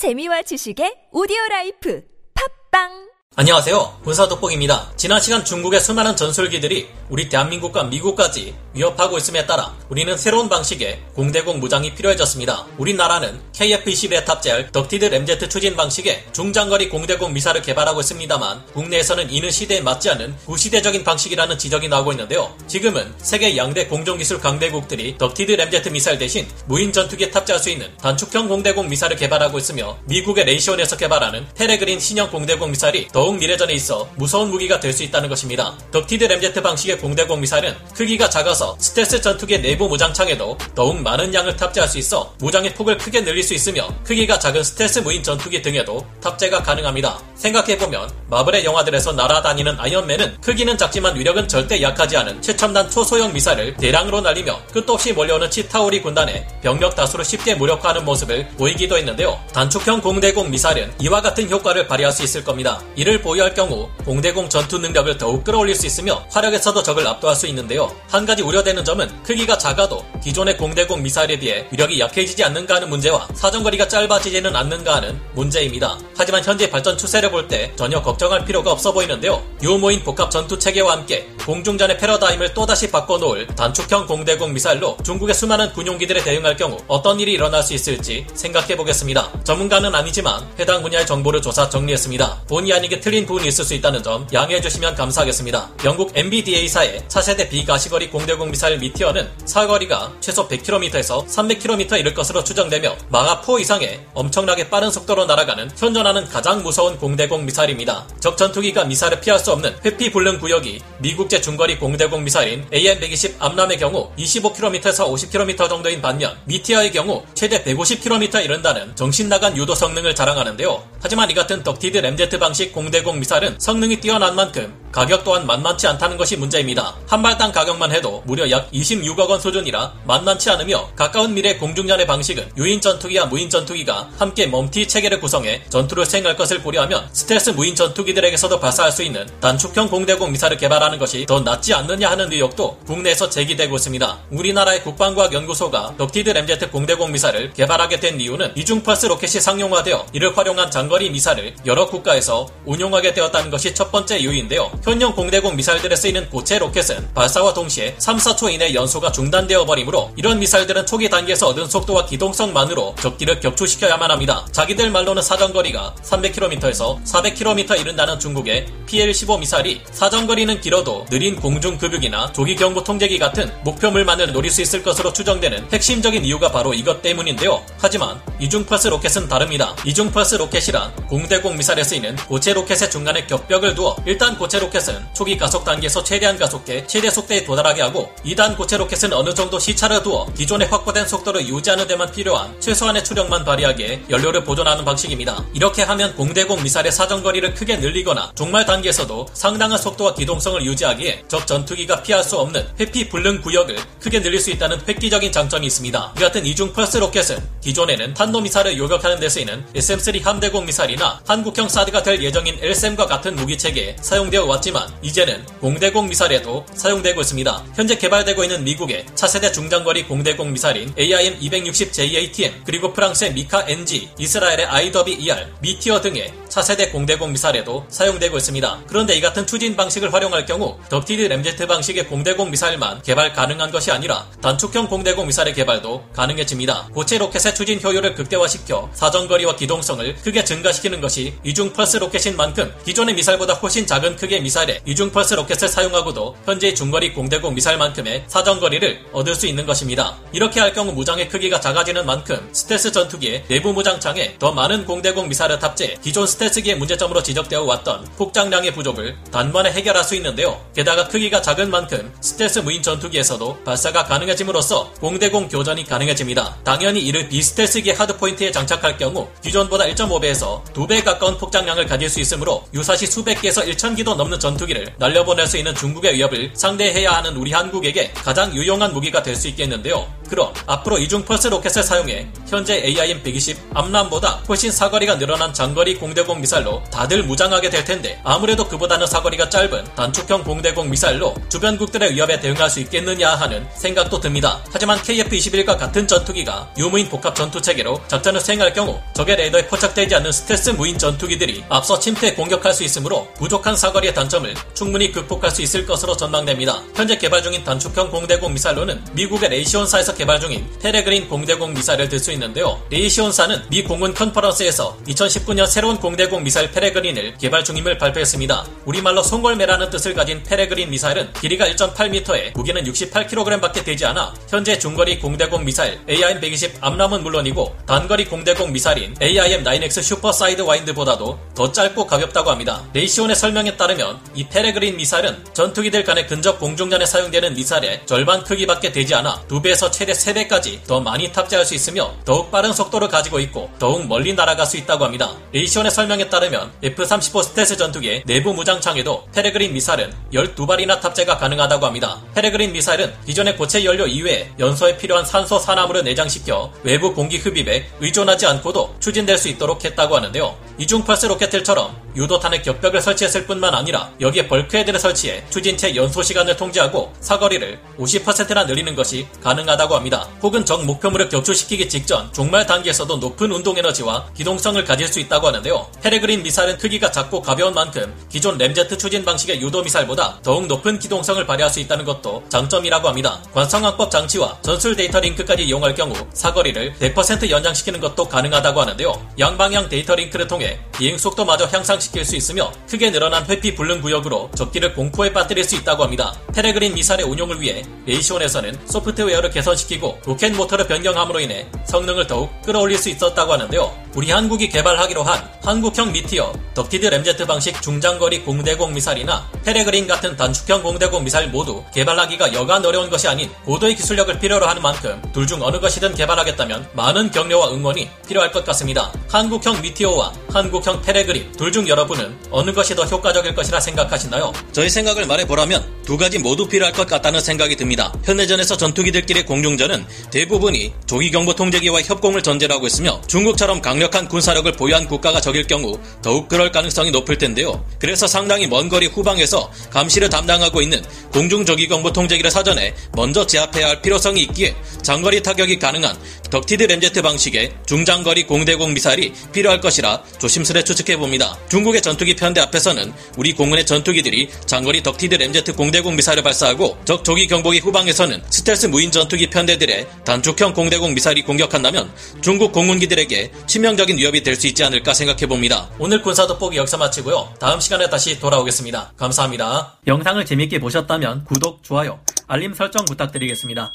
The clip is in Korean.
재미와 지식의 오디오 라이프. 팟빵 안녕하세요. 군사 돋보기입니다. 지난 시간 중국의 수많은 전술기들이 우리 대한민국과 미국까지 위협하고 있음에 따라 우리는 새로운 방식의 공대공 무장이 필요해졌습니다. 우리나라는 KF-21에 탑재할 ducted 램제트 추진 방식의 중장거리 공대공 미사일을 개발하고 있습니다만 국내에서는 이는 시대에 맞지 않는 구시대적인 방식이라는 지적이 나오고 있는데요. 지금은 세계 양대 공정기술 강대국들이 ducted 램제트 미사일 대신 무인 전투기에 탑재할 수 있는 단축형 공대공 미사일을 개발하고 있으며 미국의 레이시온에서 개발하는 페레그린 신형 공대공 미사일이 더욱 미래전에 있어 무서운 무기가 될 수 있다는 것입니다. ducted 램제트 방식의 공대공 미사일은 크기가 작아서 스텔스 전투기의 내부 무장창에도 더욱 많은 양을 탑재할 수 있어 무장의 폭을 크게 늘릴 수 있으며 크기가 작은 스텔스 무인 전투기 등에도 탑재가 가능합니다. 생각해보면 마블의 영화들에서 날아다니는 아이언맨은 크기는 작지만 위력은 절대 약하지 않은 최첨단 초소형 미사일을 대량으로 날리며 끝도 없이 몰려오는 치타우리 군단의 병력 다수를 쉽게 무력화하는 모습을 보이기도 했는데요. 단축형 공대공 미사일은 이와 같은 효과를 발휘할 수 있을 겁니다. 이를 보유할 경우 공대공 전투 능력을 더욱 끌어올릴 수 있으며 화력에서도 적을 압도할 수 있는데요. 한 가지 우려되는 점은 크기가 작아도 기존의 공대공 미사일에 비해 위력이 약해지지 않는가 하는 문제와 사정거리가 짧아지지는 않는가 하는 문제입니다. 하지만 현재 발전 추세를 볼 때 전혀 걱정할 필요가 없어 보이는데요. 유무인 복합 전투 체계와 함께 공중전의 패러다임을 또다시 바꿔놓을 단축형 공대공 미사일로 중국의 수많은 군용기들에 대응할 경우 어떤 일이 일어날 수 있을지 생각해 보겠습니다. 전문가는 아니지만 해당 분야의 정보를 조사 정리했습니다. 본의 아니게 틀린 부분이 있을 수 있다는 점 양해해 주시면 감사하겠습니다. 영국 MBDA사의 차세대 비가시거리 공대공 미사일 미티어는 사거리가 최소 100km에서 300km 이를 것으로 추정되며 마하 4 이상의 엄청나게 빠른 속도로 날아가는 현존하는 가장 무서운 공대공 미사일입니다. 적 전투기가 미사일을 피할 수 없는 회피 불능 구역이 미국제 중거리 공대공 미사일인 AN-120 암람의 경우 25km에서 50km 정도인 반면 미티어의 경우 최대 150km 이른다는 정신 나간 유도 성능을 자랑하는데요. 하지만 이 같은 ducted 램제트 방식 공대공 미사일은 성능이 뛰어난 만큼 가격 또한 만만치 않다는 것이 문제입니다. 한 발당 가격만 해도 무려 약 26억 원 수준이라 만만치 않으며 가까운 미래 공중전의 방식은 유인 전투기와 무인 전투기가 함께 MUM-T 체계를 구성해 전투를 수행할 것을 고려하면 스텔스 무인 전투기들에게서도 발사할 수 있는 단축형 공대공 미사일을 개발하는 것이 더 낫지 않느냐 하는 의혹도 국내에서 제기되고 있습니다. 우리나라의 국방과학연구소가 ducted 램제트 공대공 미사일을 개발하게 된 이유는 이중 펄스 로켓이 상용화되어 이를 활용한 장거리 미사일을 여러 국가에서 운용하게 되었다는 것이 첫 번째 이유인데요. 현용 공대공 미사일들에 쓰이는 고체 로켓은 발사와 동시에 3, 4초 이내 연소가 중단되어 버리므로 이런 미사일들은 초기 단계에서 얻은 속도와 기동성만으로 적기를 격추시켜야만 합니다. 자기들 말로는 사정거리가 300km에서 400km 이른다는 중국의 PL-15 미사일이 사정거리는 길어도 느린 공중 급유기나 조기 경보 통제기 같은 목표물만을 노릴 수 있을 것으로 추정되는 핵심적인 이유가 바로 이것 때문인데요. 하지만 이중펄스 로켓은 다릅니다. 이중펄스 로켓이란 공대공 미사일에 쓰이는 고체 로켓의 중간에 격벽을 두어 1단 고체 로켓 은 초기 가속 단계에서 최대한 가속해 최대 속도에 도달하게 하고 2단 고체 로켓은 어느 정도 시차를 두어 기존에 확보된 속도를 유지하는 데만 필요한 최소한의 추력만 발휘하기에 연료를 보존하는 방식입니다. 이렇게 하면 공대공 미사일의 사정거리를 크게 늘리거나 종말 단계에서도 상당한 속도와 기동성을 유지하기에 적 전투기가 피할 수 없는 회피 불능 구역을 크게 늘릴 수 있다는 획기적인 장점이 있습니다. 이 같은 이중 펄스 로켓은 기존에는 탄도미사일을 요격하는 데 쓰이는 SM-3 함대공 미사일이나 한국형 사드가 될 예정인 L-SAM과 같은 무기체계에 사용되어 왔 지만 이제는 공대공 미사일에도 사용되고 있습니다. 현재 개발되고 있는 미국의 차세대 중장거리 공대공 미사일인 AIM-260 JATM 그리고 프랑스의 미카 NG, 이스라엘의 IWER, 미티어 등의 차세대 공대공 미사일에도 사용되고 있습니다. 그런데 이 같은 추진 방식을 활용할 경우 ducted 램제트 방식의 공대공 미사일만 개발 가능한 것이 아니라 단축형 공대공 미사일의 개발도 가능해집니다. 고체 로켓의 추진 효율을 극대화시켜 사정거리와 기동성을 크게 증가시키는 것이 이중 펄스 로켓인 만큼 기존의 미사일보다 훨씬 작은 크기의 미사일 에 이중 펄스 로켓을 사용하고도 현재 중거리 공대공 미사일만큼의 사정거리를 얻을 수 있는 것입니다. 이렇게 할 경우 무장의 크기가 작아지는 만큼 스텔스 전투기의 내부 무장창에 더 많은 공대공 미사일을 탑재 기존 스텔스기의 문제점으로 지적되어 왔던 폭장량의 부족을 단번에 해결할 수 있는데요. 게다가 크기가 작은 만큼 스텔스 무인 전투기에서도 발사가 가능해짐으로써 공대공 교전이 가능해집니다. 당연히 이를 비스텔스기의 hardpoint에 장착할 경우 기존보다 1.5배에서 2배 가까운 폭장량을 가질 수 있으므로 유사시 수백 개에서 1,000기도 넘는 전투기를 날려보낼 수 있는 중국의 위협을 상대해야 하는 우리 한국에게 가장 유용한 무기가 될 수 있겠는데요. 그럼 앞으로 이중 펄스 로켓을 사용해 현재 AIM-120 암람보다 훨씬 사거리가 늘어난 장거리 공대공 미사일로 다들 무장하게 될 텐데 아무래도 그보다는 사거리가 짧은 단축형 공대공 미사일로 주변국들의 위협에 대응할 수 있겠느냐 하는 생각도 듭니다. 하지만 KF-21과 같은 전투기가 유무인 복합 전투 체계로 작전을 수행할 경우 적의 레이더에 포착되지 않는 스텔스 무인 전투기들이 앞서 침투해 공격할 수 있으므로 부족한 사거리의 단점을 충분히 극복할 수 있을 것으로 전망됩니다. 현재 개발 중인 단축형 공대공 미사일로는 미국의 레이시온사에서 개발 중인 페레그린 공대공 미사일을 들 수 있는데요. 레이시온사는 미 공군 컨퍼런스에서 2019년 새로운 공대공 미사일 페레그린을 개발 중임을 발표했습니다. 우리말로 송골매라는 뜻을 가진 페레그린 미사일은 길이가 1.8m에 무게는 68kg밖에 되지 않아 현재 중거리 공대공 미사일 AIM-120 암람은 물론이고 단거리 공대공 미사일인 AIM-9X 슈퍼 사이드와인더보다도 더 짧고 가볍다고 합니다. 레이시온의 설명에 따르면 이 페레그린 미사일은 전투기들 간의 근접 공중전에 사용되는 미사일의 절반 크기밖에 되지 않아 두 배에서 최대 세 배까지 더 많이 탑재할 수 있으며 더욱 빠른 속도를 가지고 있고 더욱 멀리 날아갈 수 있다고 합니다. 레이시온의 설명에 따르면 F-35 스텔스 전투기의 내부 무장창에도 페레그린 미사일은 12발이나 탑재가 가능하다고 합니다. 페레그린 미사일은 기존의 고체 연료 이외에 연소에 필요한 산소 산화물을 내장시켜 외부 공기 흡입에 의존하지 않고도 추진될 수 있도록 했다고 하는데요. 이중 펄스 로켓들처럼 유도탄에 격벽을 설치했을 뿐만 아니라 여기에 bulkhead를 설치해 추진체 연소 시간을 통제하고 사거리를 50%나 늘리는 것이 가능하다고 합니다. 혹은 적 목표물을 격추시키기 직전 종말 단계에서도 높은 운동 에너지와 기동성을 가질 수 있다고 하는데요. 페레그린 미사일은 크기가 작고 가벼운 만큼 기존 램제트 추진 방식의 유도 미사일보다 더욱 높은 기동성을 발휘할 수 있다는 것도 장점이라고 합니다. 관성항법 장치와 전술 데이터 링크까지 이용할 경우 사거리를 100% 연장시키는 것도 가능하다고 하는데요. 양방향 데이터 링크를 통해 비행 속도마저 향상시킬 수 있으며 크게 늘어난 회피 불능 구역으로 적기를 공포에 빠뜨릴 수 있다고 합니다. 페레그린 미사일의 운용을 위해 레이시온에서는 소프트웨어를 개선 시키고 로켓 모터를 변경함으로 인해 성능을 더욱 끌어올릴 수 있었다고 하는데요. 우리 한국이 개발하기로 한 한국형 미티어, ducted 램제트 방식 중장거리 공대공 미사일이나 페레그린 같은 단축형 공대공 미사일 모두 개발하기가 여간 어려운 것이 아닌 고도의 기술력을 필요로 하는 만큼 둘 중 어느 것이든 개발하겠다면 많은 격려와 응원이 필요할 것 같습니다. 한국형 미티어와 한국형 페레그린 둘 중 여러분은 어느 것이 더 효과적일 것이라 생각하시나요? 저희 생각을 말해보라면 두 가지 모두 필요할 것 같다는 생각이 듭니다. 현대전에서 전투기들끼리 공중전은 대부분이 조기경보 통제기와 협공을 전제로 하고 있으며 중국처럼 강력한 군사력을 보유한 국가가 적일 경우 더욱 그럴 가능성이 높을 텐데요. 그래서 상당히 먼 거리 후방에서 감시를 담당하고 있는 공중 조기경보 통제기를 사전에 먼저 제압해야 할 필요성이 있기에 장거리 타격이 가능한 ducted 램제트 방식의 중장거리 공대공 미사일이 필요할 것이라 조심스레 추측해 봅니다. 중국의 전투기 편대 앞에서는 우리 공군의 전투기들이 장거리 ducted 램제트 공대공 미사일을 발사하고 적 조기 경보기 후방에서는 스텔스 무인 전투기 편대들의 단축형 공대공 미사일이 공격한다면 중국 공군기들에게 치명적인 위협이 될 수 있지 않을까 생각해 봅니다. 오늘 군사 돋보기 여기서 마치고요. 다음 시간에 다시 돌아오겠습니다. 감사합니다. 영상을 재밌게 보셨다면 구독, 좋아요, 알림 설정 부탁드리겠습니다.